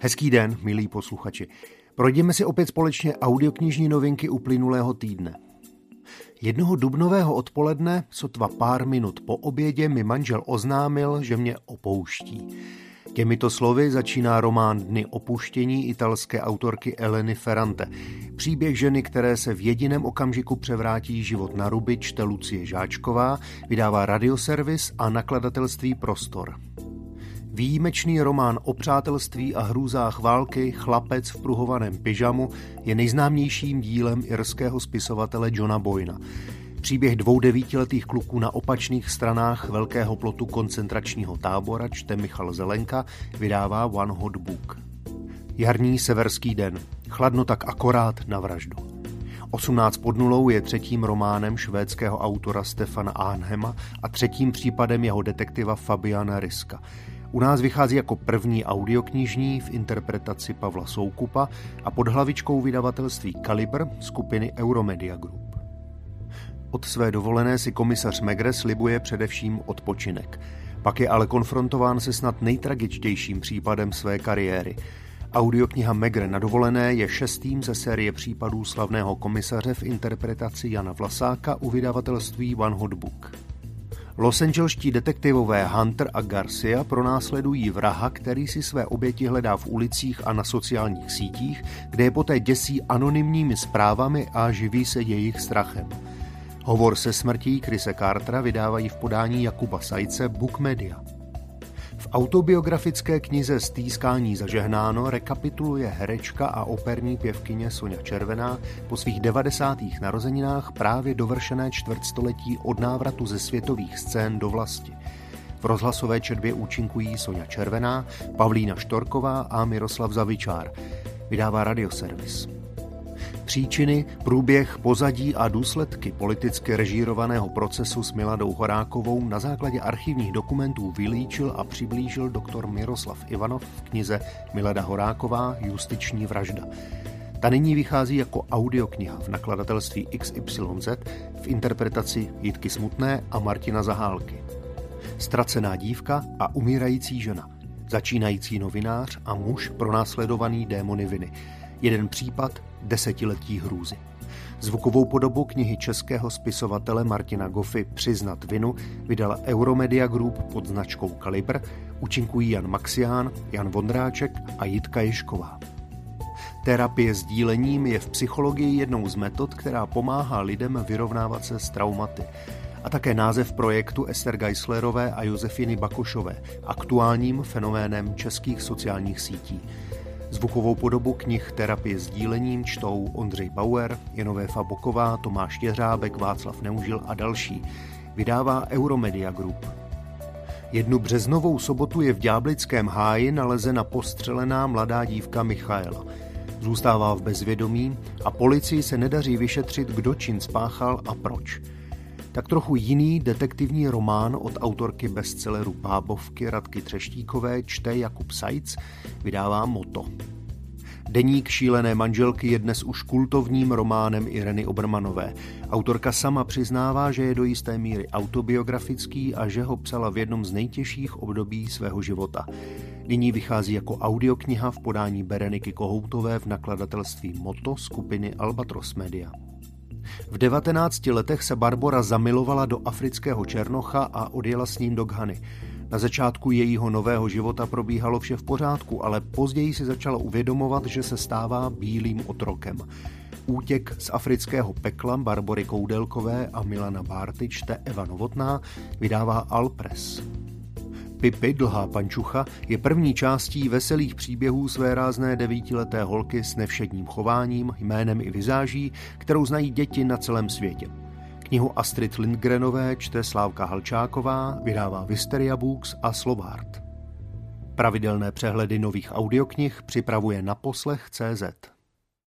Hezký den, milí posluchači. Projdeme si opět společně audioknižní novinky uplynulého týdne. Jednoho dubnového odpoledne, sotva pár minut po obědě, mi manžel oznámil, že mě opouští. Těmito slovy začíná román Dny opuštění italské autorky Eleny Ferrante. Příběh ženy, které se v jediném okamžiku převrátí život na ruby, čte Lucie Žáčková, vydává radioservis a nakladatelství Prostor. Výjimečný román o přátelství a hrůzách války Chlapec v pruhovaném pyžamu je nejznámějším dílem irského spisovatele Johna Boyna. Příběh dvou devítiletých kluků na opačných stranách velkého plotu koncentračního tábora čte Michal Zelenka, vydává One Hot Book. Jarní severský den. Chladno tak akorát na vraždu. 18 pod nulou je třetím románem švédského autora Stefana Arnhema a třetím případem jeho detektiva Fabiana Riska. U nás vychází jako první audioknižní v interpretaci Pavla Soukupa a pod hlavičkou vydavatelství Kalibr skupiny Euromedia Group. Od své dovolené si komisař Megre slibuje především odpočinek. Pak je ale konfrontován se snad nejtragičtějším případem své kariéry. Audiokniha Megre na dovolené je šestým ze série případů slavného komisaře v interpretaci Jana Vlasáka u vydavatelství One Hot Book. Los Angelští detektivové Hunter a Garcia pronásledují vraha, který si své oběti hledá v ulicích a na sociálních sítích, kde je poté děsí anonymními zprávami a živí se jejich strachem. Hovor se smrtí Krise Cartera vydávají v podání Jakuba Sajce Book Media. Autobiografické knize Stýskání zažehnáno rekapituluje herečka a operní pěvkyně Sonja Červená po svých 90. narozeninách právě dovršené čtvrtstoletí od návratu ze světových scén do vlasti. V rozhlasové četbě účinkují Sonja Červená, Pavlína Štorková a Miroslav Zavičár. Vydává radioservis. Příčiny, průběh, pozadí a důsledky politicky režírovaného procesu s Miladou Horákovou na základě archivních dokumentů vylíčil a přiblížil doktor Miroslav Ivanov v knize Milada Horáková Justiční vražda. Ta nyní vychází jako audiokniha v nakladatelství XYZ v interpretaci Jitky Smutné a Martina Zahálky. Ztracená dívka a umírající žena. Začínající novinář a muž pronásledovaný démony viny – Jeden případ desetiletí hrůzy. Zvukovou podobu knihy českého spisovatele Martina Goffy Přiznat vinu vydala Euromedia Group pod značkou Kalibr, účinkují Jan Maxián, Jan Vondráček a Jitka Ješková. Terapie s dílením je v psychologii jednou z metod, která pomáhá lidem vyrovnávat se s traumaty. A také název projektu Ester Geislerové a Josefiny Bakošové, aktuálním fenoménem českých sociálních sítí. Zvukovou podobu knih Terapie s dílením čtou Ondřej Bauer, Jenové Faboková, Tomáš Jeřábek, Václav Neužil a další. Vydává Euromedia Group. Jednu březnovou sobotu je v Ďáblickém háji nalezena postřelená mladá dívka Michaela. Zůstává v bezvědomí a policii se nedaří vyšetřit, kdo čin spáchal a proč – tak trochu jiný detektivní román od autorky bestselleru Bábovky Radky Třeštíkové čte Jakub Sajc, vydává Moto. Deník šílené manželky je dnes už kultovním románem Ireny Obermanové. Autorka sama přiznává, že je do jisté míry autobiografický a že ho psala v jednom z nejtěžších období svého života. Nyní vychází jako audiokniha v podání Bereniky Kohoutové v nakladatelství Moto skupiny Albatros Media. V 19 letech se Barbora zamilovala do afrického černocha a odjela s ním do Ghany. Na začátku jejího nového života probíhalo vše v pořádku, ale později si začala uvědomovat, že se stává bílým otrokem. Útěk z afrického pekla Barbory Koudelkové a Milana Bárty čte Eva Novotná vydává Alpres. Pipi, dlhá pančucha, je první částí veselých příběhů své rázné devítileté holky s nevšedním chováním, jménem i vizáží, kterou znají děti na celém světě. Knihu Astrid Lindgrenové čte Slávka Halčáková, vydává Visteria Books a Slovart. Pravidelné přehledy nových audioknih připravuje na poslech CZ.